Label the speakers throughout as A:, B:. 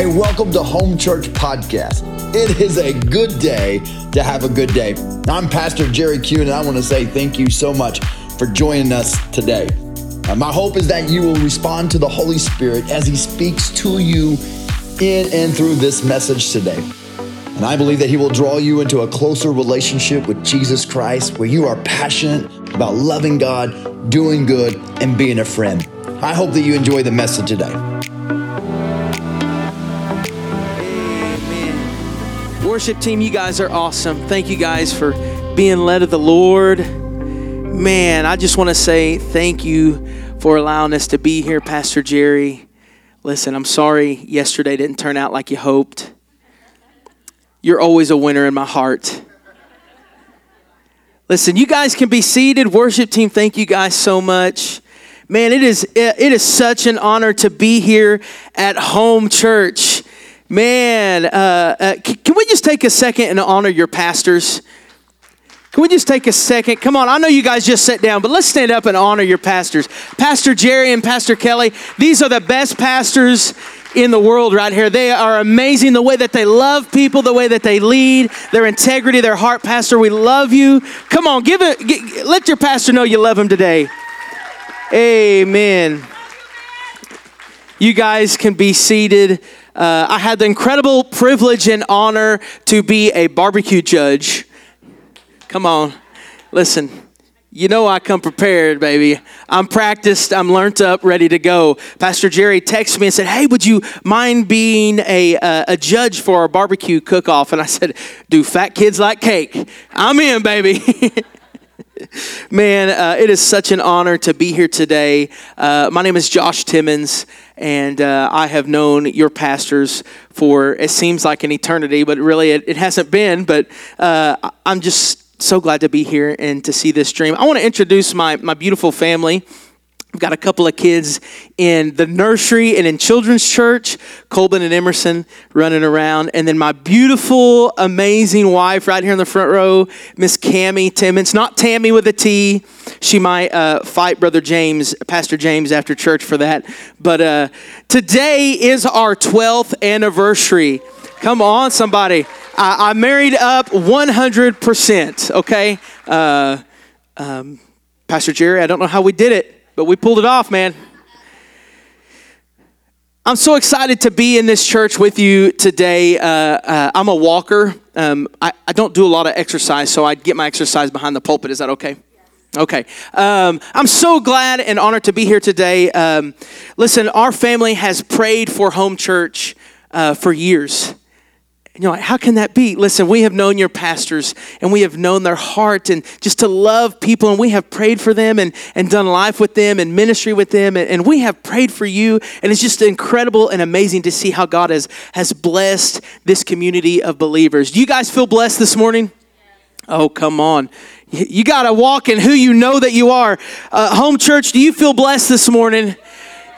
A: Hey, welcome to Home Church Podcast. It is a good day to have a good day. I'm Pastor Jerry Kuhn, and I want to say thank you so much for joining us today. Uh, my hope is that you will respond to the Holy Spirit as He speaks to you in and through this message today. And I believe that He will draw you into a closer relationship with Jesus Christ where you are passionate about loving God, doing good, and being a friend. I hope that you enjoy the message today.
B: Worship team, you guys are awesome. Thank you guys for being led of the Lord. Man, I just want to say thank you for allowing us to be here, Pastor Jerry. Listen, I'm sorry yesterday didn't turn out like you hoped. You're always a winner in my heart. Listen, you guys can be seated. Worship team, thank you guys so much. Man, it is it is such an honor to be here at Home Church. Man, uh, uh, can we just take a second and honor your pastors? Can we just take a second? Come on, I know you guys just sat down, but let's stand up and honor your pastors. Pastor Jerry and Pastor Kelly, these are the best pastors in the world right here. They are amazing the way that they love people, the way that they lead, their integrity, their heart. Pastor, we love you. Come on, give it. Get, let your pastor know you love him today. Amen. You guys can be seated. Uh, I had the incredible privilege and honor to be a barbecue judge. Come on, listen. You know I come prepared, baby. I'm practiced, I'm learnt up, ready to go. Pastor Jerry texted me and said, Hey, would you mind being a, uh, a judge for our barbecue cook off? And I said, Do fat kids like cake? I'm in, baby. Man, uh, it is such an honor to be here today. Uh, my name is Josh Timmons, and uh, I have known your pastors for it seems like an eternity, but really it, it hasn't been. But uh, I'm just so glad to be here and to see this dream. I want to introduce my, my beautiful family. I've got a couple of kids in the nursery and in children's church, Colbin and Emerson running around. And then my beautiful, amazing wife right here in the front row, Miss Cami Timmons. Not Tammy with a T. She might uh, fight Brother James, Pastor James, after church for that. But uh, today is our 12th anniversary. Come on, somebody. I, I married up 100%, okay? Uh, um, Pastor Jerry, I don't know how we did it but we pulled it off, man. I'm so excited to be in this church with you today. Uh, uh, I'm a walker. Um, I, I, don't do a lot of exercise, so I get my exercise behind the pulpit. Is that okay? Okay. Um, I'm so glad and honored to be here today. Um, listen, our family has prayed for home church uh, for years. You're like, how can that be? Listen, we have known your pastors and we have known their heart and just to love people and we have prayed for them and, and done life with them and ministry with them and, and we have prayed for you. And it's just incredible and amazing to see how God has, has blessed this community of believers. Do you guys feel blessed this morning? Oh, come on. You got to walk in who you know that you are. Uh, home church, do you feel blessed this morning?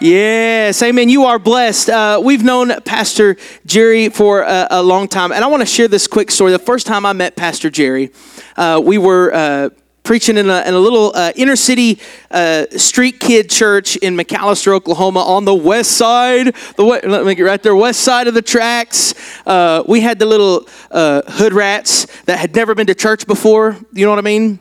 B: Yes, amen. You are blessed. Uh, we've known Pastor Jerry for a, a long time, and I want to share this quick story. The first time I met Pastor Jerry, uh, we were uh, preaching in a, in a little uh, inner city uh, street kid church in McAlester, Oklahoma, on the west side. The let me get right there, west side of the tracks. Uh, we had the little hood rats that had never been to church before. You know what I mean?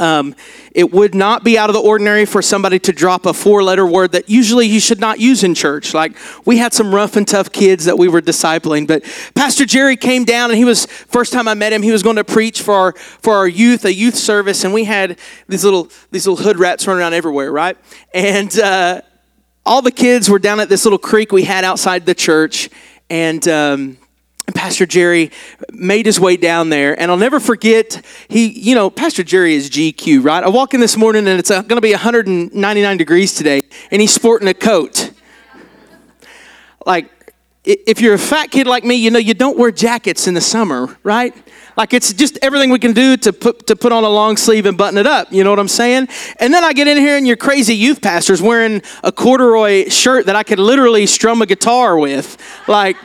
B: Um, it would not be out of the ordinary for somebody to drop a four letter word that usually you should not use in church. Like we had some rough and tough kids that we were discipling, but Pastor Jerry came down and he was, first time I met him, he was going to preach for our, for our youth, a youth service, and we had these little, these little hood rats running around everywhere, right? And uh, all the kids were down at this little creek we had outside the church, and um, Pastor Jerry made his way down there, and I'll never forget. He, you know, Pastor Jerry is GQ, right? I walk in this morning, and it's uh, going to be 199 degrees today, and he's sporting a coat. Like, if you're a fat kid like me, you know you don't wear jackets in the summer, right? Like it's just everything we can do to put to put on a long sleeve and button it up. You know what I'm saying? And then I get in here, and your crazy youth pastor's wearing a corduroy shirt that I could literally strum a guitar with, like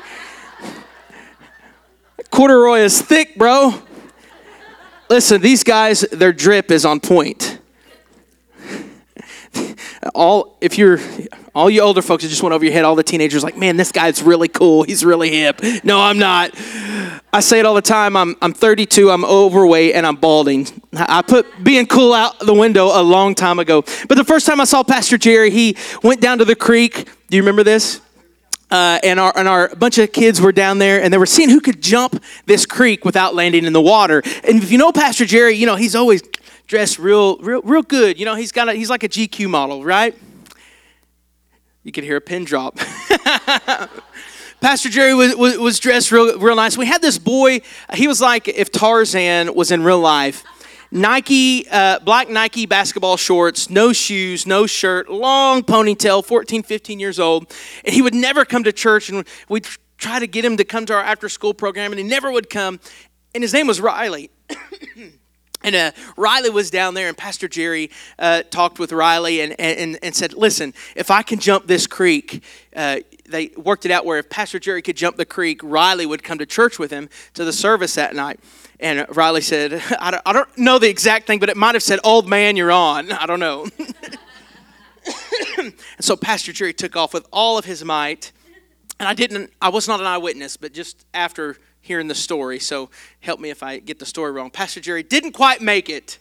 B: Corduroy is thick, bro. Listen, these guys, their drip is on point. all if you're all you older folks that just went over your head, all the teenagers like, man, this guy's really cool. He's really hip. No, I'm not. I say it all the time. I'm I'm 32. I'm overweight and I'm balding. I put being cool out the window a long time ago. But the first time I saw Pastor Jerry, he went down to the creek. Do you remember this? Uh, and our and our bunch of kids were down there, and they were seeing who could jump this creek without landing in the water. And if you know Pastor Jerry, you know he's always dressed real, real, real good. You know he's got a, he's like a GQ model, right? You could hear a pin drop. Pastor Jerry was, was, was, dressed real, real nice. We had this boy, he was like if Tarzan was in real life. Nike, uh, black Nike basketball shorts, no shoes, no shirt, long ponytail, 14, 15 years old. And he would never come to church, and we'd try to get him to come to our after school program, and he never would come. And his name was Riley. And uh, Riley was down there, and Pastor Jerry uh, talked with Riley and, and, and said, Listen, if I can jump this creek, uh, they worked it out where if Pastor Jerry could jump the creek, Riley would come to church with him to the service that night. And Riley said, I don't, I don't know the exact thing, but it might have said, Old man, you're on. I don't know. and so Pastor Jerry took off with all of his might. And I didn't, I was not an eyewitness, but just after hearing the story, so help me if I get the story wrong. Pastor Jerry didn't quite make it.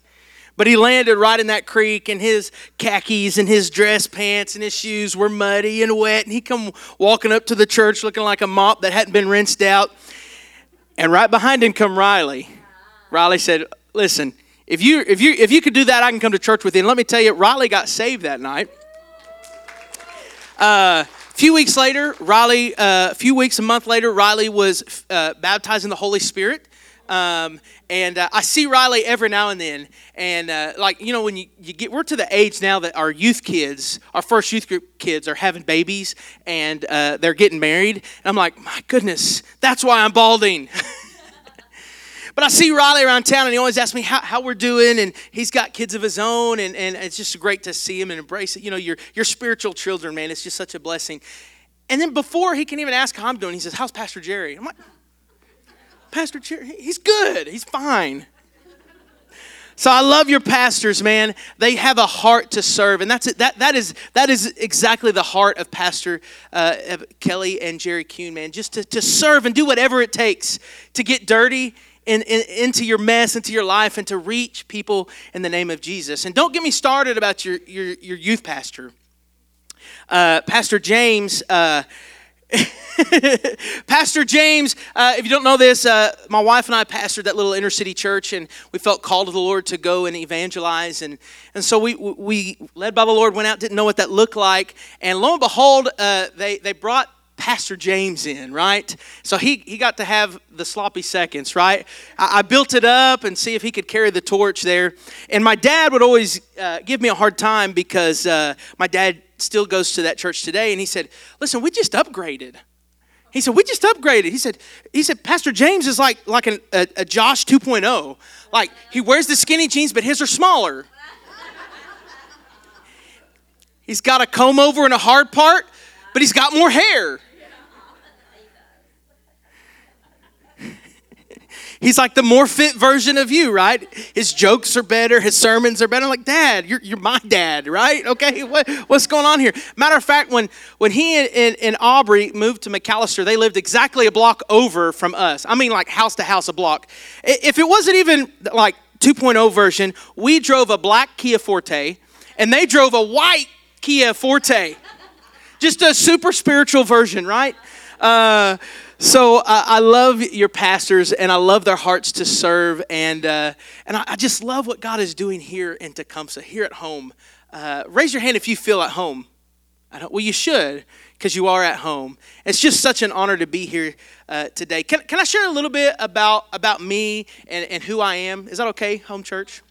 B: But he landed right in that creek, and his khakis and his dress pants and his shoes were muddy and wet. And he come walking up to the church looking like a mop that hadn't been rinsed out. And right behind him come Riley. Riley said, "Listen, if you if you if you could do that, I can come to church with you." And let me tell you, Riley got saved that night. Uh, a few weeks later, Riley. Uh, a few weeks, a month later, Riley was uh, baptized in the Holy Spirit. Um, and uh, I see Riley every now and then. And uh, like, you know, when you, you get, we're to the age now that our youth kids, our first youth group kids are having babies and uh, they're getting married. And I'm like, my goodness, that's why I'm balding. but I see Riley around town and he always asks me how, how we're doing. And he's got kids of his own. And, and it's just great to see him and embrace it. You know, your, your spiritual children, man, it's just such a blessing. And then before he can even ask how I'm doing, he says, How's Pastor Jerry? I'm like, Pastor Jerry, he's good. He's fine. So I love your pastors, man. They have a heart to serve, and that's it. That that is that is exactly the heart of Pastor uh, Kelly and Jerry Kuhn, man. Just to, to serve and do whatever it takes to get dirty in, in, into your mess, into your life, and to reach people in the name of Jesus. And don't get me started about your your, your youth pastor, uh, Pastor James. Uh, Pastor James, uh, if you don't know this, uh, my wife and I pastored that little inner city church, and we felt called to the Lord to go and evangelize. And, and so we, we, led by the Lord, went out, didn't know what that looked like. And lo and behold, uh, they, they brought Pastor James in, right? So he, he got to have the sloppy seconds, right? I, I, built it up and see if he could carry the torch there. And my dad would always uh, give me a hard time because uh, my dad still goes to that church today, and he said, "Listen, we just upgraded." He said, "We just upgraded." He said, "He said Pastor James is like like an, a, a Josh 2.0. Like he wears the skinny jeans, but his are smaller. He's got a comb over and a hard part, but he's got more hair." He's like the more fit version of you, right? His jokes are better, his sermons are better. I'm like, Dad, you're, you're my dad, right? Okay, what, what's going on here? Matter of fact, when, when he and, and, and Aubrey moved to McAlester, they lived exactly a block over from us. I mean, like house to house, a block. If it wasn't even like 2.0 version, we drove a black Kia Forte and they drove a white Kia Forte. Just a super spiritual version, right? Uh, so uh, I love your pastors, and I love their hearts to serve, and uh, and I, I, just love what God is doing here in Tecumseh, here at home. Uh, raise your hand if you feel at home. well, you should, because you are at home. It's just such an honor to be here uh, today. Can, can I share a little bit about about me and, and who I am? Is that okay, home church?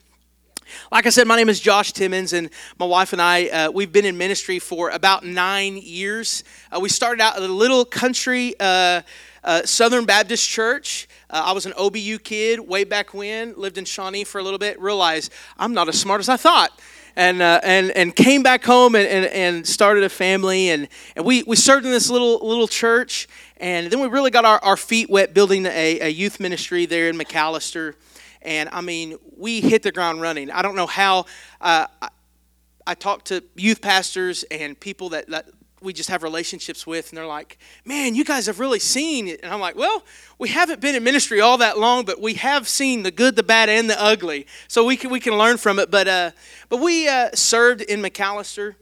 B: Like I said, my name is Josh Timmons, and my wife and I, uh, we've been in ministry for about nine years. Uh, we started out at a little country uh, uh Southern Baptist church. Uh, I was an OBU kid way back when, lived in Shawnee for a little bit, realized I'm not as smart as I thought. And, uh, and, and came back home and, and, and started a family. And, and we, we served in this little, little church. And then we really got our, our feet wet building a, a youth ministry there in McAlester and I mean, we hit the ground running. I don't know how. Uh, I talk to youth pastors and people that, that we just have relationships with, and they're like, man, you guys have really seen it. And I'm like, well, we haven't been in ministry all that long, but we have seen the good, the bad, and the ugly. So we can, we can learn from it. But, uh, but we uh, served in McAlester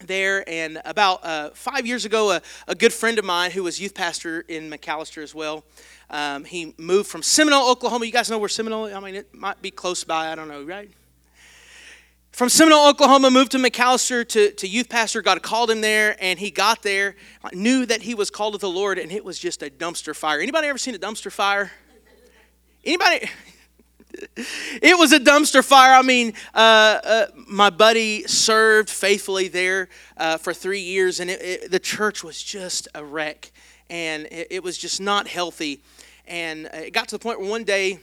B: there. And about uh, five years ago, a, a, good friend of mine who was youth pastor in McAlester as well, um, he moved from Seminole, Oklahoma. You guys know where Seminole? I mean, it might be close by. I don't know, right? From Seminole, Oklahoma, moved to McAlester to, to youth pastor. God called him there, and he got there, knew that he was called to the Lord, and it was just a dumpster fire. Anybody ever seen a dumpster fire? Anybody? it was a dumpster fire. I mean, uh, uh, my buddy served faithfully there uh, for three years, and it, it, the church was just a wreck, and it, it was just not healthy. And it got to the point where one day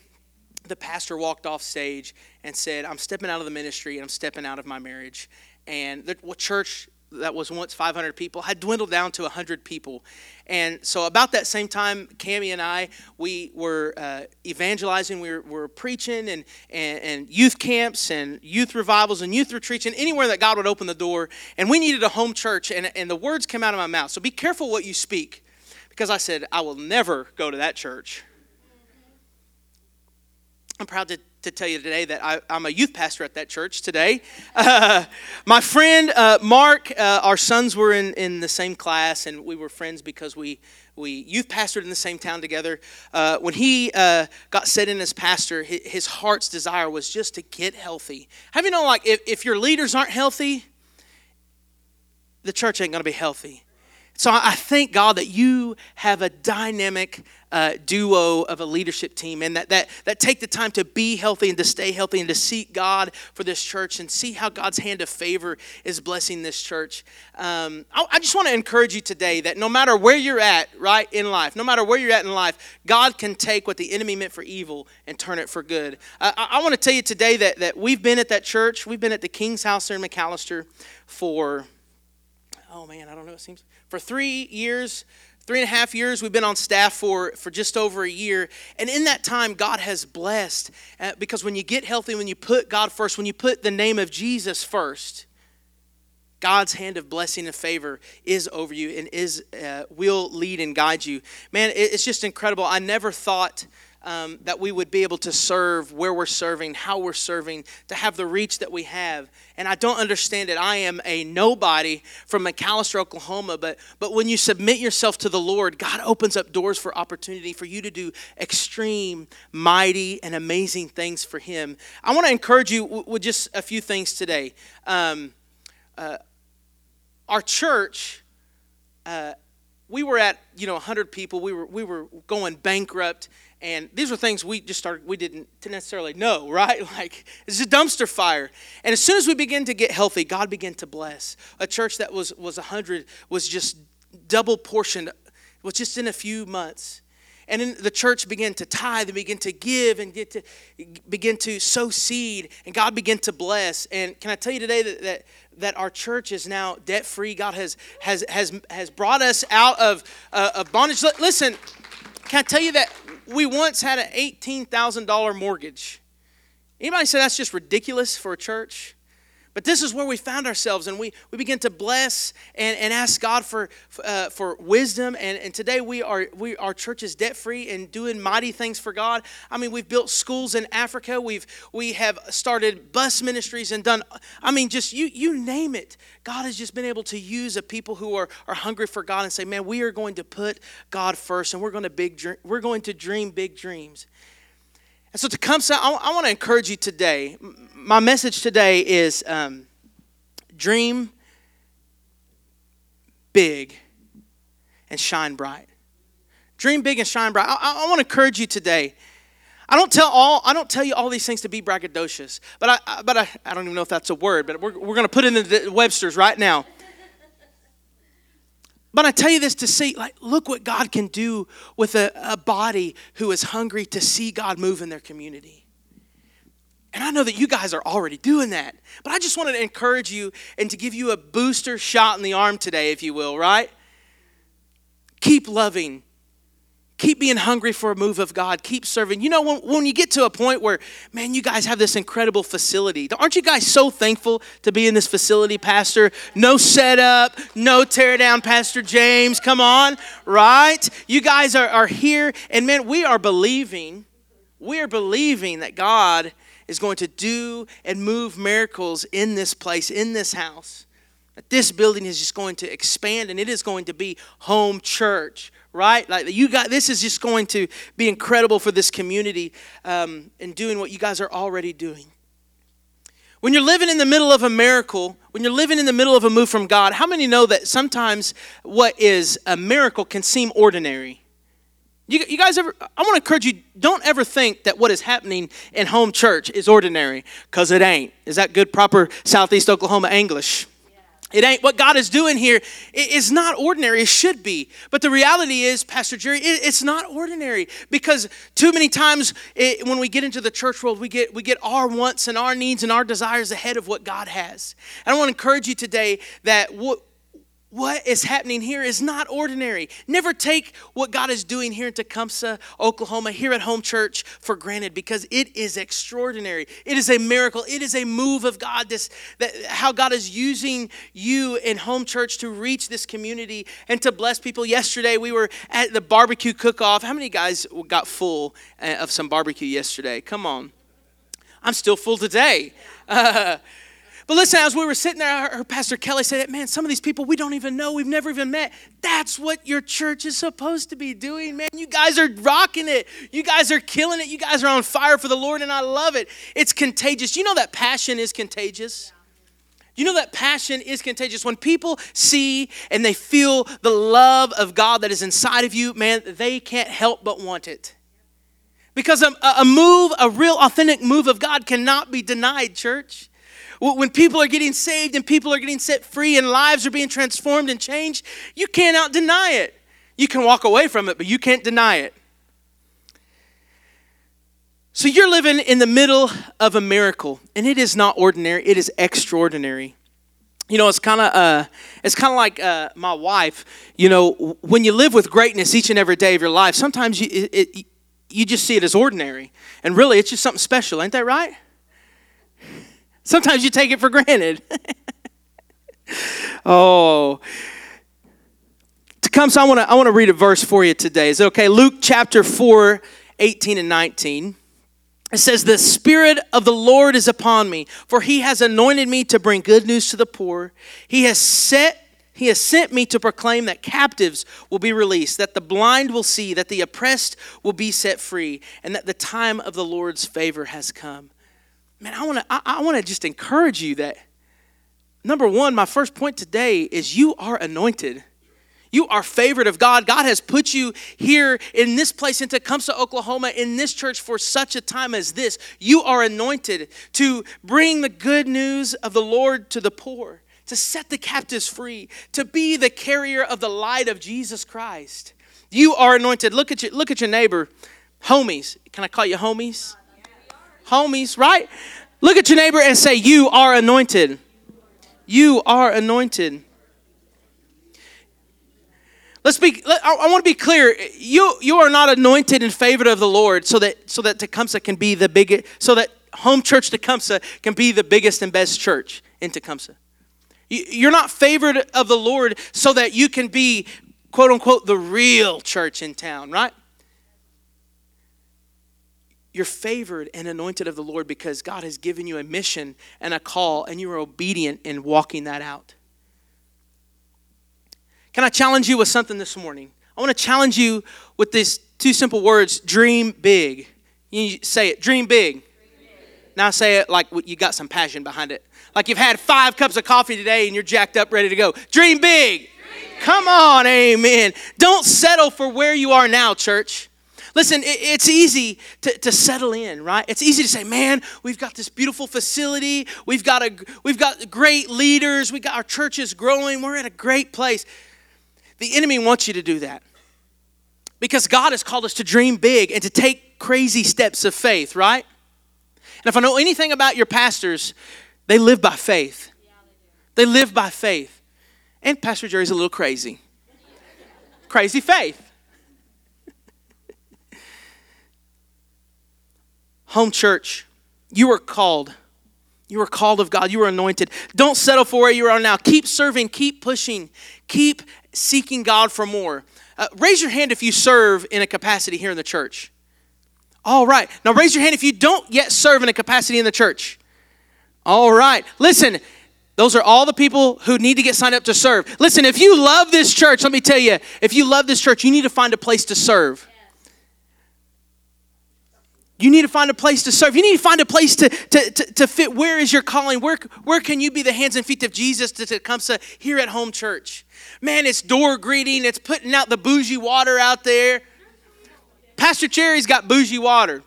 B: the pastor walked off stage and said, I'm stepping out of the ministry and I'm stepping out of my marriage. And the church that was once 500 people had dwindled down to 100 people. And so, about that same time, Cami and I, we were uh, evangelizing, we were, we were preaching, and, and, and, youth camps, and youth revivals, and youth retreats, and anywhere that God would open the door. And we needed a home church, and, and the words came out of my mouth. So, be careful what you speak, because I said, I will never go to that church. I'm proud to, to tell you today that I, am a youth pastor at that church today. Uh, my friend uh, Mark, uh, our sons were in, in the same class, and we were friends because we, we youth pastored in the same town together. Uh, when he uh, got set in as pastor, his, his, heart's desire was just to get healthy. Have you know, like, if, if your leaders aren't healthy, the church ain't going to be healthy. So I thank God that you have a dynamic uh, duo of a leadership team and that, that, that take the time to be healthy and to stay healthy and to seek God for this church and see how God's hand of favor is blessing this church. Um, I, I just want to encourage you today that no matter where you're at, right, in life, no matter where you're at in life, God can take what the enemy meant for evil and turn it for good. Uh, I, I want to tell you today that, that we've been at that church, we've been at the King's House there in McAlester for, oh man, I don't know, it seems, for three years Three and a half years, we've been on staff for, for just over a year. And in that time, God has blessed. Uh, because when you get healthy, when you put God first, when you put the name of Jesus first, God's hand of blessing and favor is over you and is uh, will lead and guide you. Man, it's just incredible. I never thought um, that we would be able to serve where we're serving, how we're serving, to have the reach that we have. And I don't understand it. I am a nobody from McAlester, Oklahoma, but, but when you submit yourself to the Lord, God opens up doors for opportunity for you to do extreme, mighty, and amazing things for Him. I want to encourage you with just a few things today. Um, uh, our church. Uh, we were at you know 100 people we were we were going bankrupt and these were things we just started we didn't necessarily know right? Like it's a dumpster fire. And as soon as we began to get healthy god began to bless. A church that was was 100 was just double portioned was just in a few months. And then the church began to tithe and begin to give and get to begin to sow seed and god began to bless. And can i tell you today that, that that our church is now debt free god has has has has brought us out of uh, of bondage. Listen can i tell you that we once had an $18,000 mortgage. Anybody say that's just ridiculous for a church? But this is where we found ourselves, and we, we begin to bless and, and ask God for, uh, for wisdom. And, and today we are we our church is debt free and doing mighty things for God. I mean, we've built schools in Africa. We've we have started bus ministries and done. I mean, just you you name it. God has just been able to use a people who are, are hungry for God and say, man, we are going to put God first, and we're going to big we're going to dream big dreams. And so so I, I want to encourage you today. My message today is um, dream big and shine bright. Dream big and shine bright. I, I, I want to encourage you today. I don't tell all. I don't tell you all these things to be braggadocious, but I, but I, I don't even know if that's a word. But we're, we're going to put it in the Webster's right now. But I tell you this to see, like, look what God can do with a, a body who is hungry to see God move in their community. And I know that you guys are already doing that. But I just wanted to encourage you and to give you a booster shot in the arm today, if you will, right? Keep loving keep being hungry for a move of God. Keep serving. You know, when, when you get to a point where, man, you guys have this incredible facility. Aren't you guys so thankful to be in this facility, Pastor? No setup, no tear down, Pastor James. Come on, right? You guys are, are here, and man, we are believing, we are believing that God is going to do and move miracles in this place, in this house. That this building is just going to expand and it is going to be home church right? Like you got this is just going to be incredible for this community um, and doing what you guys are already doing. When you're living in the middle of a miracle, when you're living in the middle of a move from God, how many know that sometimes what is a miracle can seem ordinary? You, you guys ever, I want to encourage you, don't ever think that what is happening in home church is ordinary, because it ain't. Is that good, proper Southeast Oklahoma English? It ain't what God is doing here. It's not ordinary. It should be. But the reality is, Pastor Jerry, it's not ordinary because too many times it, when we get into the church world, we get, we get our wants and our needs and our desires ahead of what God has. And I want to encourage you today that what, what is happening here is not ordinary. Never take what God is doing here in Tecumseh, Oklahoma, here at Home Church for granted because it is extraordinary. It is a miracle. It is a move of God. This that how God is using you in Home Church to reach this community and to bless people. Yesterday we were at the barbecue cook-off. How many guys got full uh, of some barbecue yesterday? Come on. I'm still full today. Uh, But listen, as we were sitting there, her Pastor Kelly said, Man, some of these people we don't even know, we've never even met. That's what your church is supposed to be doing, man. You guys are rocking it. You guys are killing it. You guys are on fire for the Lord, and I love it. It's contagious. You know that passion is contagious? You know that passion is contagious. When people see and they feel the love of God that is inside of you, man, they can't help but want it. Because a, a move, a real authentic move of God cannot be denied, church. When people are getting saved and people are getting set free and lives are being transformed and changed, you cannot deny it. You can walk away from it, but you can't deny it. So you're living in the middle of a miracle, and it is not ordinary, it is extraordinary. You know, it's kind of uh, it's kind of like uh, my wife. You know, when you live with greatness each and every day of your life, sometimes you it, it, you just see it as ordinary, and really, it's just something special, ain't that right? Sometimes you take it for granted. oh. To come, so I want to I want to read a verse for you today. Is it okay? Luke chapter 4, 18 and 19. It says, The Spirit of the Lord is upon me, for he has anointed me to bring good news to the poor. He has set he has sent me to proclaim that captives will be released, that the blind will see, that the oppressed will be set free, and that the time of the Lord's favor has come man, I want to I, I want to just encourage you that number one, my first point today is you are anointed. You are favored of God. God has put you here in this place in Tecumseh, Oklahoma, in this church for such a time as this. You are anointed to bring the good news of the Lord to the poor, to set the captives free, to be the carrier of the light of Jesus Christ. You are anointed. Look at your, look at your neighbor. Homies. Can I call you homies? Homies, right? Look at your neighbor and say, You are anointed. You are anointed. Let's be, I want to be clear. You, you are not anointed and favored of the Lord so that, so that Tecumseh can be the biggest, so that home church Tecumseh can be the biggest and best church in Tecumseh. You're not favored of the Lord so that you can be, quote unquote, the real church in town, right? You're favored and anointed of the Lord because God has given you a mission and a call, and you are obedient in walking that out. Can I challenge you with something this morning? I want to challenge you with these two simple words dream big. You say it, dream big. Now say it like you got some passion behind it. Like you've had five cups of coffee today and you're jacked up, ready to go. Dream big. Dream big. Come on, amen. Don't settle for where you are now, church. Listen, it's easy to, to settle in, right? It's easy to say, man, we've got this beautiful facility. We've got, a, we've got great leaders. We got our churches growing. We're at a great place. The enemy wants you to do that because God has called us to dream big and to take crazy steps of faith, right? And if I know anything about your pastors, they live by faith. they live by faith. And Pastor Jerry's a little crazy. crazy faith. Home church, you are called. You are called of God. You are anointed. Don't settle for where you are now. Keep serving. Keep pushing. Keep seeking God for more. Uh, raise your hand if you serve in a capacity here in the church. All right. Now raise your hand if you don't yet serve in a capacity in the church. All right. Listen, those are all the people who need to get signed up to serve. Listen, if you love this church, let me tell you, if you love this church, you need to find a place to serve. You need to find a place to serve. You need to find a place to, to, to, to fit. Where is your calling? Where, where can you be the hands and feet of Jesus to, to come to here at home church? Man, it's door greeting, it's putting out the bougie water out there. Pastor Jerry's got bougie water.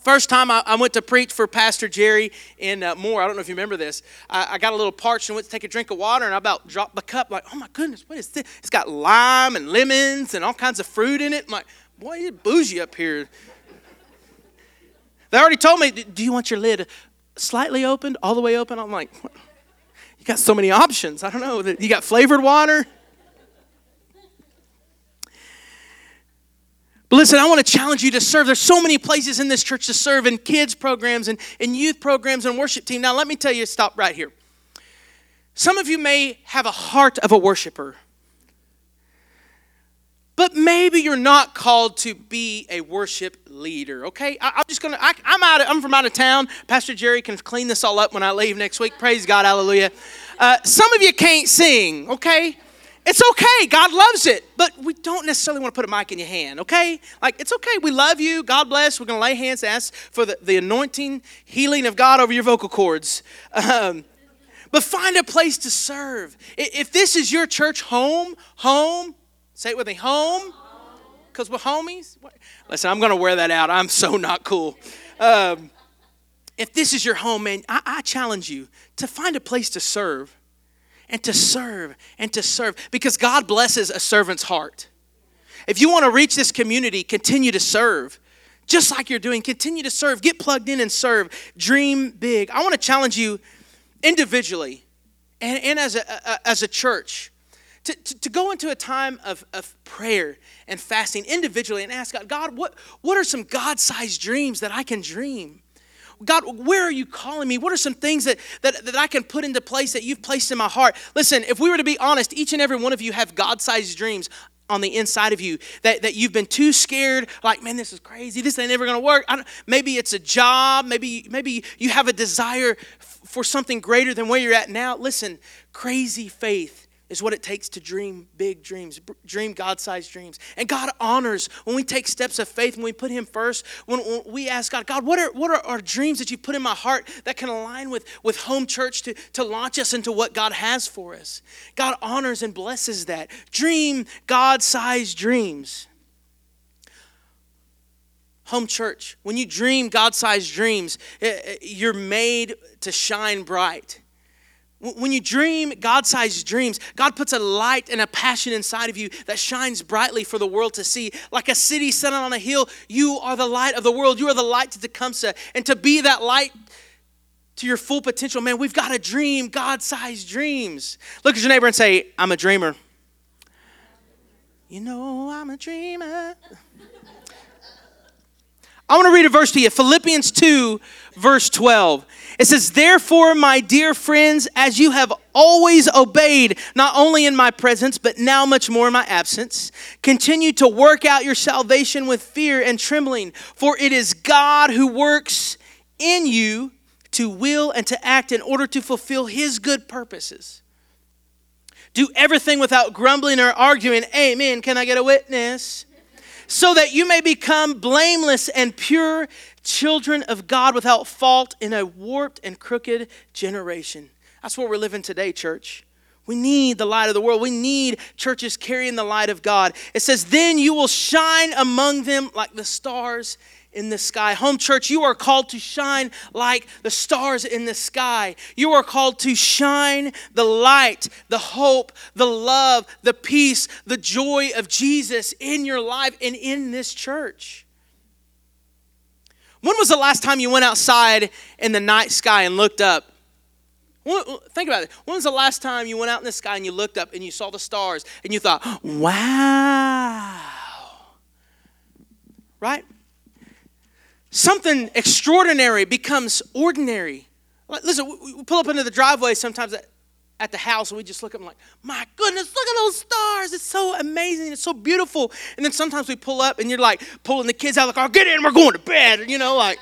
B: First time I, I went to preach for Pastor Jerry in uh, Moore, I don't know if you remember this. I, I, got a little parched and went to take a drink of water, and I about dropped the cup. Like, oh my goodness, what is this? It's got lime and lemons and all kinds of fruit in it. I'm like, boy, it's bougie up here. They already told me, do you want your lid slightly opened, all the way open? I'm like, you got so many options. I don't know. You got flavored water? But listen, I want to challenge you to serve. There's so many places in this church to serve in kids programs and in youth programs and worship team. Now, let me tell you, stop right here. Some of you may have a heart of a worshiper. But maybe you're not called to be a worship leader, okay? I, am just gonna, I, am out, of, I'm from out of town. Pastor Jerry can clean this all up when I leave next week. Praise God, hallelujah. Uh, some of you can't sing, okay? It's okay. God loves it. But we don't necessarily want to put a mic in your hand, okay? Like, it's okay. We love you. God bless. We're to lay hands, ask for the, the anointing, healing of God over your vocal cords. Um, but find a place to serve. If this is your church home, home, Say it with me home. Because we're homies. Listen, I'm going to wear that out. I'm so not cool. Um, if this is your home, man, I, I challenge you to find a place to serve and to serve and to serve because God blesses a servant's heart. If you want to reach this community, continue to serve. Just like you're doing, continue to serve. Get plugged in and serve. Dream big. I want to challenge you individually and, and as, a, a, as a church to, to, to, go into a time of, of prayer and fasting individually and ask God, God, what, what are some God sized dreams that I can dream? God, where are you calling me? What are some things that, that, that I can put into place that you've placed in my heart? Listen, if we were to be honest, each and every one of you have God sized dreams on the inside of you that, that you've been too scared like man this is crazy this ain't never gonna work maybe it's a job maybe maybe you have a desire f- for something greater than where you're at now listen crazy faith is what it takes to dream big dreams, dream God sized dreams. And God honors when we take steps of faith, when we put Him first, when, we ask God, God, what are, what are our dreams that you put in my heart that can align with, with home church to, to launch us into what God has for us? God honors and blesses that. Dream God sized dreams. Home church, when you dream God sized dreams, you're made to shine bright. When you dream God sized dreams, God puts a light and a passion inside of you that shines brightly for the world to see. Like a city set on a hill, you are the light of the world. You are the light to Tecumseh. And to be that light to your full potential, man, we've got to dream God sized dreams. Look at your neighbor and say, I'm a dreamer. You know, I'm a dreamer. I want to read a verse to you Philippians 2, verse 12. It says, Therefore, my dear friends, as you have always obeyed, not only in my presence, but now much more in my absence, continue to work out your salvation with fear and trembling, for it is God who works in you to will and to act in order to fulfill his good purposes. Do everything without grumbling or arguing. Amen. Can I get a witness? So that you may become blameless and pure children of God without fault in a warped and crooked generation. That's what we're living today, church. We need the light of the world. We need churches carrying the light of God. It says, Then you will shine among them like the stars in the sky. Home church, you are called to shine like the stars in the sky. You are called to shine the light, the hope, the love, the peace, the joy of Jesus in your life and in this church. When was the last time you went outside in the night sky and looked up? Think about it. When was the last time you went out in the sky and you looked up and you saw the stars and you thought, wow? Right? something extraordinary becomes ordinary. Listen, we pull up into the driveway sometimes uh, at, at the house and we just look up and like, my goodness, look at those stars. It's so amazing. It's so beautiful. And then sometimes we pull up and you're like pulling the kids out the car, oh, get in, we're going to bed. You know, like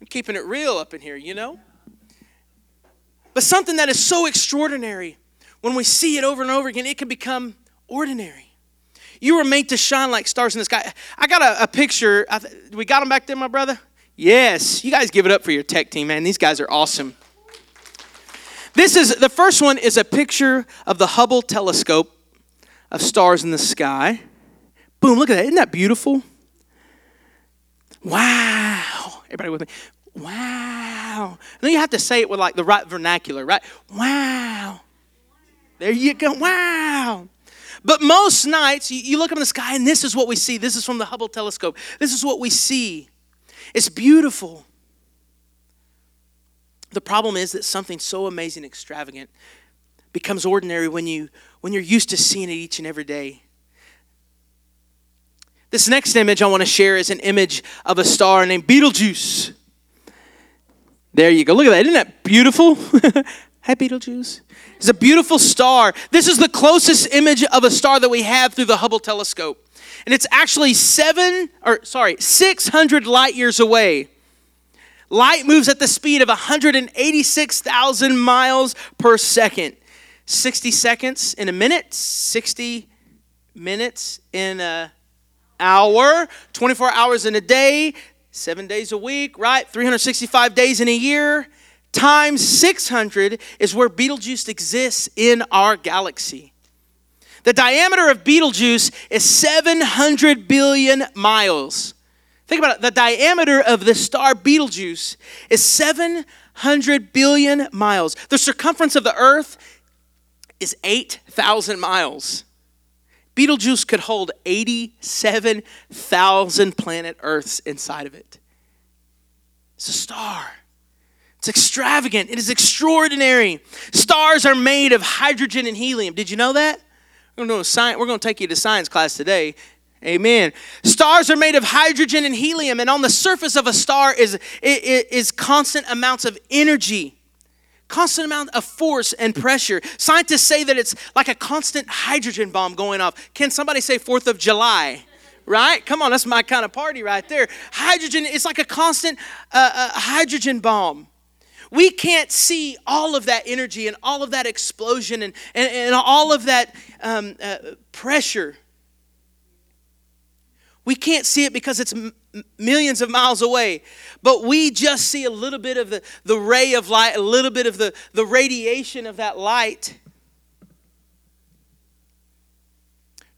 B: I'm keeping it real up in here, you know? But something that is so extraordinary, when we see it over and over again, it can become ordinary. You were made to shine like stars in the sky. I got a, a picture. we got them back there, my brother? Yes. You guys give it up for your tech team, man. These guys are awesome. This is the first one is a picture of the Hubble telescope of stars in the sky. Boom, look at that. Isn't that beautiful? Wow. Everybody with me? Wow. And then you have to say it with like the right vernacular, right? Wow. There you go. Wow. But most nights, you look up in the sky and this is what we see. This is from the Hubble telescope. This is what we see. It's beautiful. The problem is that something so amazing, extravagant, becomes ordinary when you when you're used to seeing it each and every day. This next image I want to share is an image of a star named Betelgeuse. There you go. Look at that. Isn't that beautiful? Hi, Betelgeuse. It's a beautiful star. This is the closest image of a star that we have through the Hubble telescope. And it's actually seven, or sorry, 600 light years away. Light moves at the speed of 186,000 miles per second. 60 seconds in a minute, 60 minutes in an hour, 24 hours in a day, seven days a week, right? 365 days in a year times 600 is where Betelgeuse exists in our galaxy. The diameter of Betelgeuse is 700 billion miles. Think about it. The diameter of the star Betelgeuse is 700 billion miles. The circumference of the Earth is 8,000 miles. Betelgeuse could hold 87,000 planet Earths inside of it. It's a star. It's extravagant. It is extraordinary. Stars are made of hydrogen and helium. Did you know that? We're going to, science, we're going to take you to science class today. Amen. Stars are made of hydrogen and helium, and on the surface of a star is, is constant amounts of energy, constant amount of force and pressure. Scientists say that it's like a constant hydrogen bomb going off. Can somebody say 4th of July? right? Come on, that's my kind of party right there. Hydrogen, it's like a constant uh, uh, hydrogen bomb we can't see all of that energy and all of that explosion and, and, and all of that um, uh, pressure. We can't see it because it's m- millions of miles away. But we just see a little bit of the, the ray of light, a little bit of the, the radiation of that light.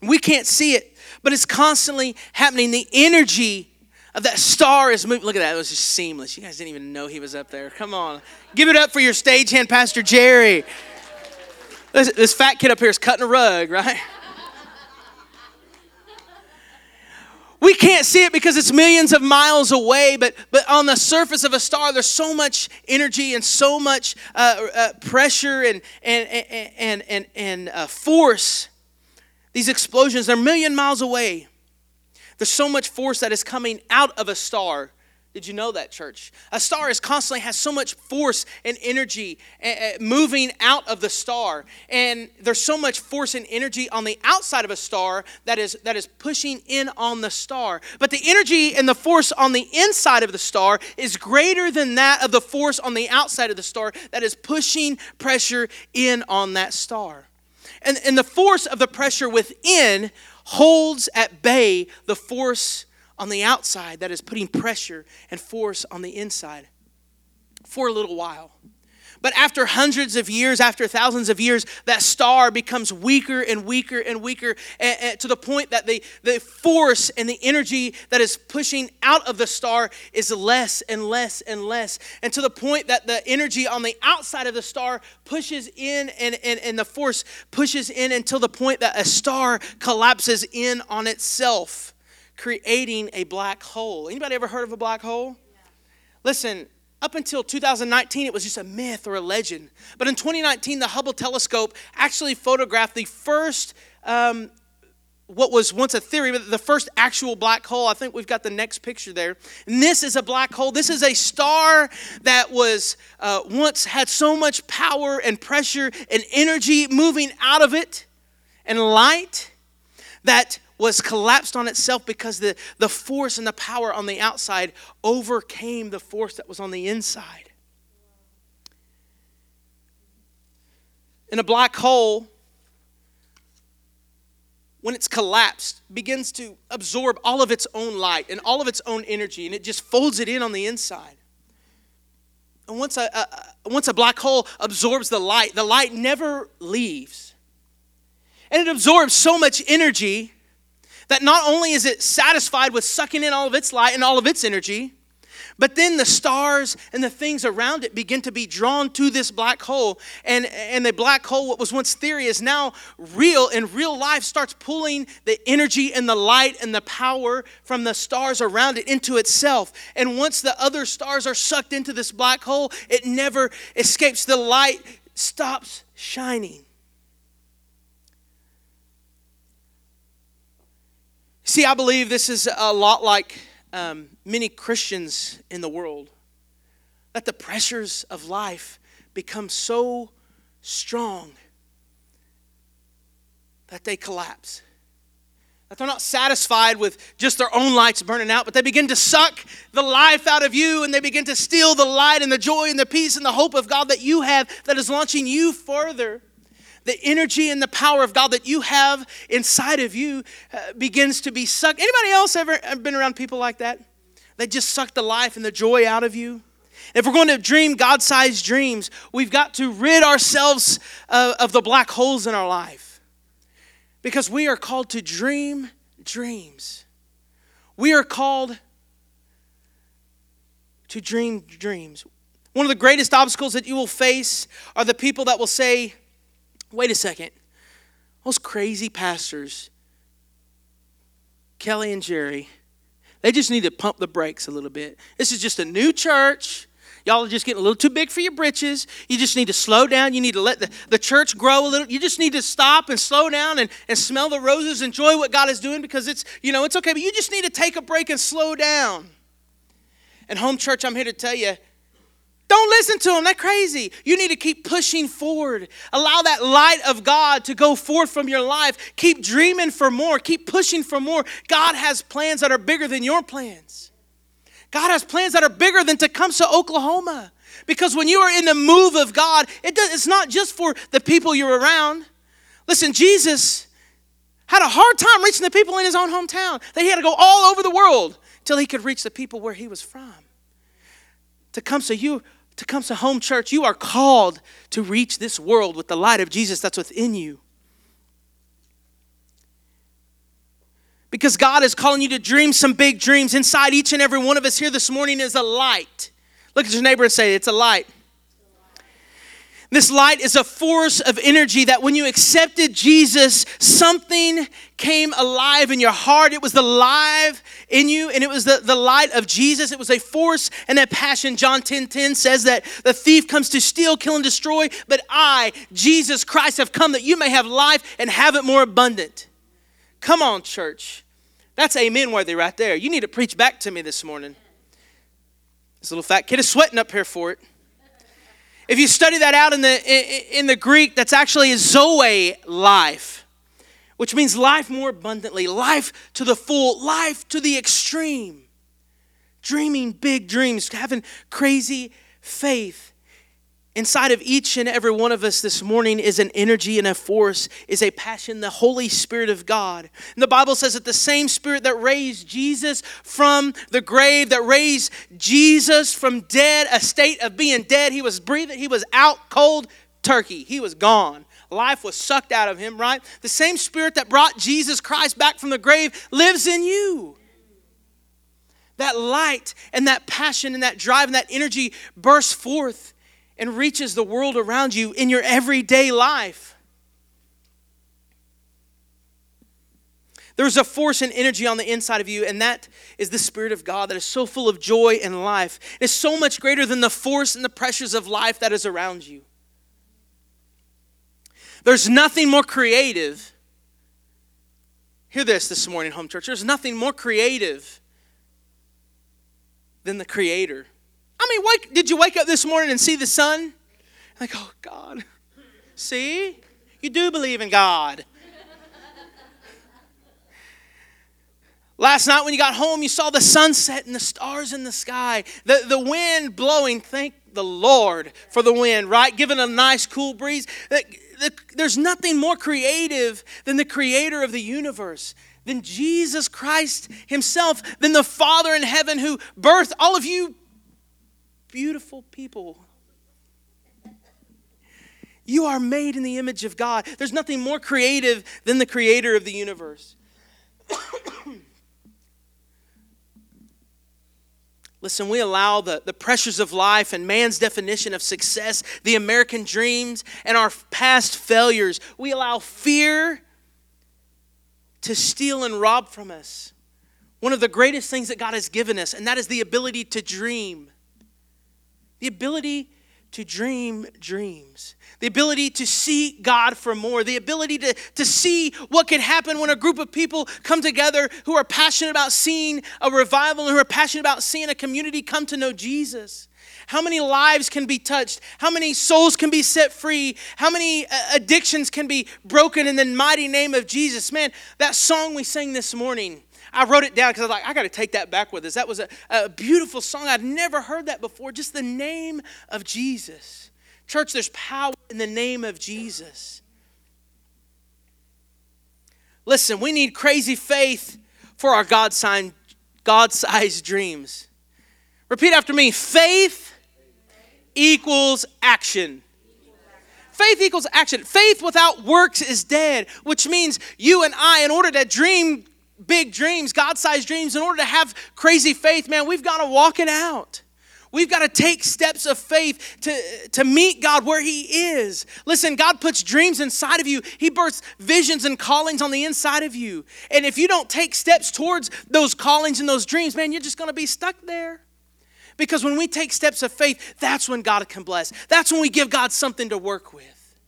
B: We can't see it, but it's constantly happening. The energy of that star is moving. Look at that. It was just seamless. You guys didn't even know he was up there. Come on. Give it up for your stagehand, Pastor Jerry. This, this fat kid up here is cutting a rug, right? We can't see it because it's millions of miles away, but, but on the surface of a star, there's so much energy and so much uh, uh, pressure and, and, and, and, and, uh, force. These explosions, they're a million miles away. There's so much force that is coming out of a star. Did you know that, church? A star is constantly has so much force and energy uh, moving out of the star, and there's so much force and energy on the outside of a star that is that is pushing in on the star. But the energy and the force on the inside of the star is greater than that of the force on the outside of the star that is pushing pressure in on that star. And, and the force of the pressure within holds at bay the force on the outside that is putting pressure and force on the inside for a little while. But after hundreds of years, after thousands of years, that star becomes weaker and weaker and weaker and, and to the point that the, the force and the energy that is pushing out of the star is less and less and less. And to the point that the energy on the outside of the star pushes in and, and, and the force pushes in until the point that a star collapses in on itself, creating a black hole. Anybody ever heard of a black hole? Listen, up until 2019, it was just a myth or a legend. But in 2019, the Hubble telescope actually photographed the first um, what was once a theory, but the first actual black hole. I think we've got the next picture there. And this is a black hole. This is a star that was uh, once had so much power and pressure and energy moving out of it and light that was collapsed on itself because the, the force and the power on the outside overcame the force that was on the inside. In a black hole, when it's collapsed, begins to absorb all of its own light and all of its own energy, and it just folds it in on the inside. And once a, a, once a black hole absorbs the light, the light never leaves. And it absorbs so much energy that not only is it satisfied with sucking in all of its light and all of its energy, but then the stars and the things around it begin to be drawn to this black hole. And, and the black hole, what was once theory, is now real, and real life starts pulling the energy and the light and the power from the stars around it into itself. And once the other stars are sucked into this black hole, it never escapes. The light stops shining. See, I believe this is a lot like um, many Christians in the world that the pressures of life become so strong that they collapse. That they're not satisfied with just their own lights burning out, but they begin to suck the life out of you and they begin to steal the light and the joy and the peace and the hope of God that you have that is launching you further the energy and the power of God that you have inside of you uh, begins to be sucked. Anybody else ever been around people like that? They just suck the life and the joy out of you. If we're going to dream God sized dreams, we've got to rid ourselves uh, of the black holes in our life. Because we are called to dream dreams. We are called to dream dreams. One of the greatest obstacles that you will face are the people that will say, wait a second, those crazy pastors, Kelly and Jerry, they just need to pump the brakes a little bit. This is just a new church. Y'all are just getting a little too big for your britches. You just need to slow down. You need to let the, the church grow a little. You just need to stop and slow down and, and smell the roses, enjoy what God is doing because it's, you know, it's okay, but you just need to take a break and slow down. And home church, I'm here to tell you, don't listen to them. They're crazy. You need to keep pushing forward. Allow that light of God to go forth from your life. Keep dreaming for more. Keep pushing for more. God has plans that are bigger than your plans. God has plans that are bigger than Tecumseh, Oklahoma. Because when you are in the move of God, it does, it's not just for the people you're around. Listen, Jesus had a hard time reaching the people in his own hometown. That he had to go all over the world till he could reach the people where he was from. Tecumseh, you Tecumseh Home Church, you are called to reach this world with the light of Jesus that's within you. Because God is calling you to dream some big dreams. Inside each and every one of us here this morning is a light. Look at your neighbor and say, It's a light. This light is a force of energy that when you accepted Jesus, something came alive in your heart. It was the in you, and it was the, the light of Jesus. It was a force and a passion. John 10 10 says that the thief comes to steal, kill, and destroy, but I, Jesus Christ, have come that you may have life and have it more abundant. Come on, church. That's amen worthy right there. You need to preach back to me this morning. This little fat kid is sweating up here for it. If you study that out in the, in the Greek, that's actually a zoe life, which means life more abundantly, life to the full, life to the extreme. Dreaming big dreams, having crazy faith. Inside of each and every one of us this morning is an energy and a force, is a passion, the Holy Spirit of God. And the Bible says that the same Spirit that raised Jesus from the grave, that raised Jesus from dead, a state of being dead, he was breathing, he was out cold turkey, he was gone. Life was sucked out of him, right? The same Spirit that brought Jesus Christ back from the grave lives in you. That light and that passion and that drive and that energy bursts forth and reaches the world around you in your everyday life. There's a force and energy on the inside of you, and that is the Spirit of God that is so full of joy and life. It's so much greater than the force and the pressures of life that is around you. There's nothing more creative Hear this this morning, home church. There's nothing more creative than the Creator. I mean, did you wake up this morning and see the sun? Like, oh, God. See? You do believe in God. Last night when you got home, you saw the sunset and the stars in the sky, the, the wind blowing. Thank the Lord for the wind, right? Giving a nice cool breeze. There's nothing more creative than the creator of the universe, than Jesus Christ Himself, than the Father in heaven who birthed all of you beautiful people. You are made in the image of God. There's nothing more creative than the creator of the universe. Listen, we allow the, the pressures of life and man's definition of success, the American dreams, and our past failures. We allow fear to steal and rob from us one of the greatest things that God has given us, and that is the ability to dream. The ability to dream dreams, the ability to see God for more, the ability to, to see what can happen when a group of people come together who are passionate about seeing a revival and who are passionate about seeing a community come to know Jesus. How many lives can be touched? How many souls can be set free? How many uh, addictions can be broken in the mighty name of Jesus? Man, that song we sang this morning, I wrote it down because I was like, I got to take that back with us. That was a, a beautiful song. I'd never heard that before. Just the name of Jesus. Church, there's power in the name of Jesus. Listen, we need crazy faith for our God sized dreams. Repeat after me faith equals action. Faith equals action. Faith without works is dead, which means you and I, in order to dream big dreams, God sized dreams, in order to have crazy faith, man, we've got to walk it out. We've got to take steps of faith to, to meet God where He is. Listen, God puts dreams inside of you, He births visions and callings on the inside of you. And if you don't take steps towards those callings and those dreams, man, you're just going to be stuck there. Because when we take steps of faith, that's when God can bless. That's when we give God something to work with.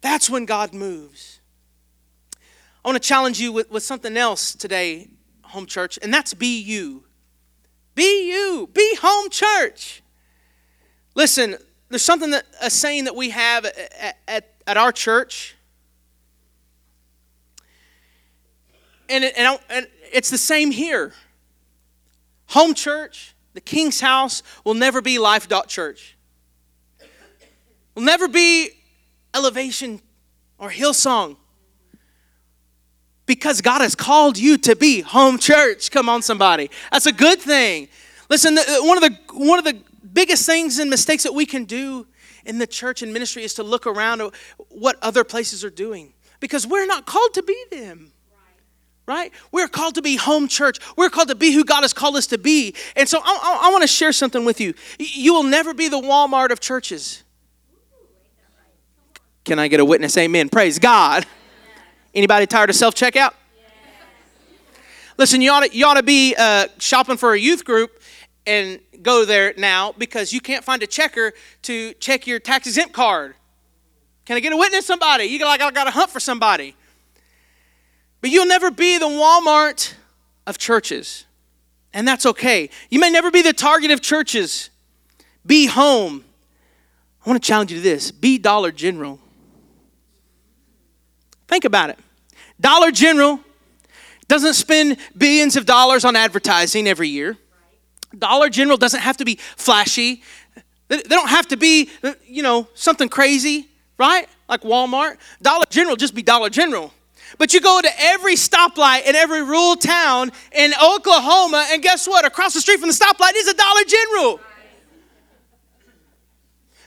B: That's when God moves. I want to challenge you with, with something else today, home church, and that's be you. Be you. Be home church. Listen, there's something that a saying that we have at, at, at our church. And, it, and, and it's the same here. Home church, the King's house, will never be Life Dot Church. Will never be Elevation or Hillsong because God has called you to be home church. Come on, somebody. That's a good thing. Listen, uh, one of the one of the biggest things and mistakes that we can do in the church and ministry is to look around at what other places are doing because we're not called to be them. Right? We're called to be home church. We're called to be who God has called us to be. And so I, I, I want to share something with you. You will never be the Walmart of churches. Can I get a witness? Amen. Praise God. Anybody tired of self checkout? Listen, you ought to, you ought to be uh, shopping for a youth group and go there now because you can't find a checker to check your tax exempt card. Can I get a witness? Somebody, you like I got to hunt for somebody. But you'll never be the Walmart of churches, and that's okay. You may never be the Target of churches. Be home. I want to challenge you to this: be Dollar General. Think about it. Dollar General doesn't spend billions of dollars on advertising every year. Dollar General doesn't have to be flashy. They don't have to be, you know, something crazy, right? Like Walmart. Dollar General just be Dollar General. But you go to every stoplight in every rural town in Oklahoma, and guess what? Across the street from the stoplight is a Dollar General.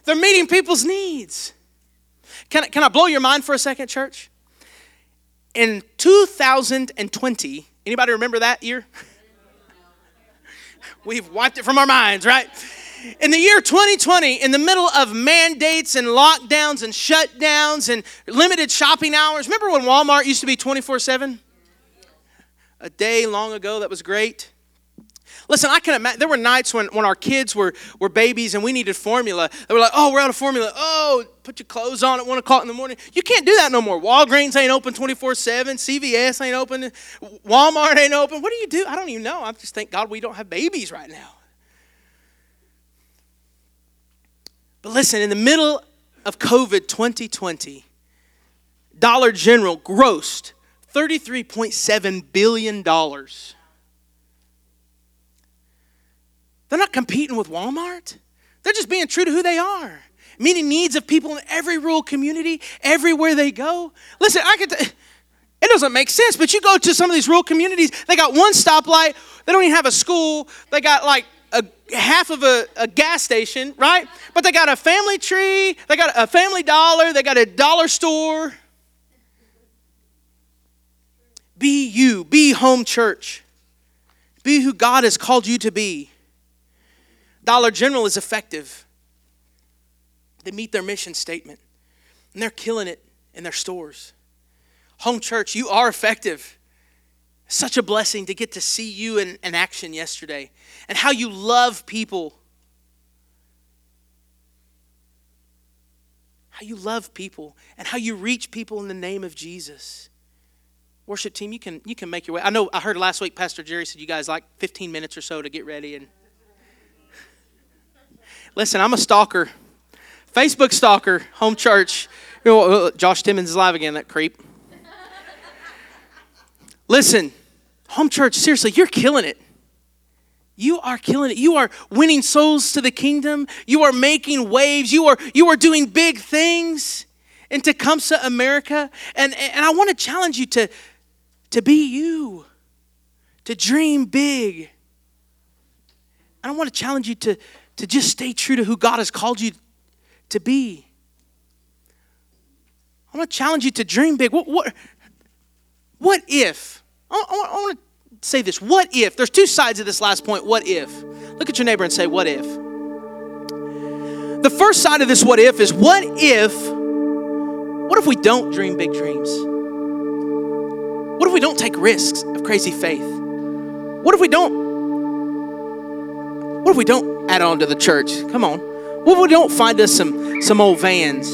B: They're meeting people's needs. Can, can I blow your mind for a second, church? In 2020, anybody remember that year? We've wiped it from our minds, right? In the year 2020, in the middle of mandates and lockdowns and shutdowns and limited shopping hours, remember when Walmart used to be 24 7? A day long ago, that was great. Listen, I can imagine there were nights when, when our kids were, were babies and we needed formula. They were like, oh, we're out of formula. Oh, put your clothes on at 1 o'clock in the morning. You can't do that no more. Walgreens ain't open 24 7. CVS ain't open. Walmart ain't open. What do you do? I don't even know. I just thank God we don't have babies right now. But listen, in the middle of COVID 2020, Dollar General grossed $33.7 billion. They're not competing with Walmart. They're just being true to who they are, meeting needs of people in every rural community, everywhere they go. Listen, I could. T- it doesn't make sense, but you go to some of these rural communities, they got one stoplight, they don't even have a school, they got like a half of a, a, gas station, right? But they got a family tree, they got a family dollar, they got a dollar store. Be you, be home church. Be who God has called you to be. Dollar General is effective. They meet their mission statement, and they're killing it in their stores. Home church, you are effective. Such a blessing to get to see you in, in action yesterday and how you love people. How you love people and how you reach people in the name of Jesus. Worship team, you can you can make your way. I know I heard last week Pastor Jerry said you guys like 15 minutes or so to get ready and Listen, I'm a stalker. Facebook stalker, home church. Uh, Josh Timmons is live again, that creep. Listen, home church, seriously, you're killing it. You are killing it. You are winning souls to the kingdom. You are making waves. You are, you are doing big things in Tecumseh, America. And, and I want to challenge you to, to be you, to dream big. And I want to challenge you to, to just stay true to who God has called you to be. I want to challenge you to dream big. What, what, what if? I, I, I want to say this. What if? There's two sides of this last point. What if? Look at your neighbor and say, What if? The first side of this what if is what if, what if we don't dream big dreams? What if we don't take risks of crazy faith? What if we don't what if we don't add on to the church? Come on. What if we don't find us some, some old vans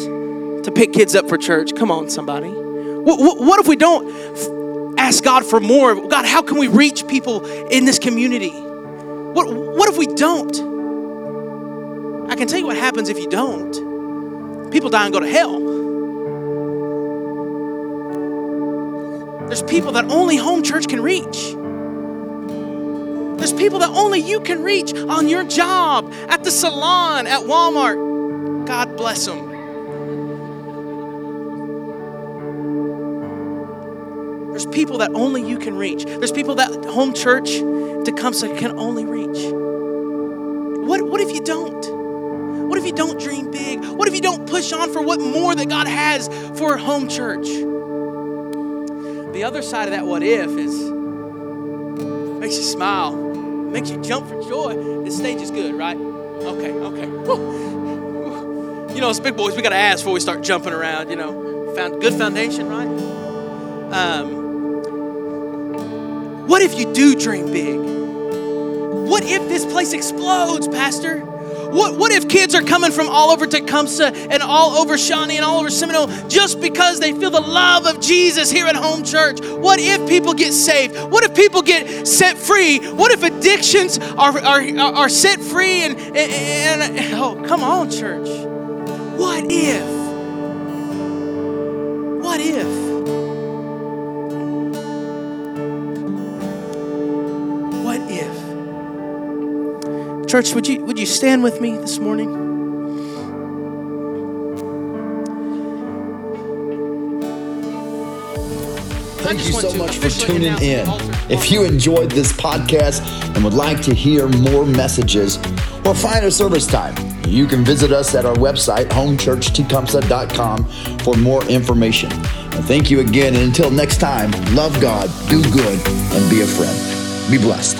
B: to pick kids up for church? Come on, somebody. What, what, what if we don't ask God for more? God, how can we reach people in this community? What, what if we don't? I can tell you what happens if you don't. People die and go to hell. There's people that only home church can reach. There's people that only you can reach on your job, at the salon, at Walmart. God bless them. There's people that only you can reach. There's people that home church Tecumseh can only reach. What, what if you don't? What if you don't dream big? What if you don't push on for what more that God has for home church? The other side of that what if is makes you smile makes you jump for joy. This stage is good, right? Okay, okay. You know, as big boys, we got to ask before we start jumping around. You know, found good foundation, right? Um, what if you do dream big? What if this place explodes, Pastor? What, what if kids are coming from all over Tecumseh and all over Shawnee and all over Seminole just because they feel the love of Jesus here at home church? What if people get saved? What if people get set free? What if addictions are, are, are set free? And, and, and oh, come on, church. What if? What if? Church, would you, would you stand with me this morning?
A: Thank you so much for tuning in. If you enjoyed this podcast and would like to hear more messages or find a service time, you can visit us at our website, homechurchtecumseh.com, for more information. And thank you again. And until next time, love God, do good, and be a friend. Be blessed.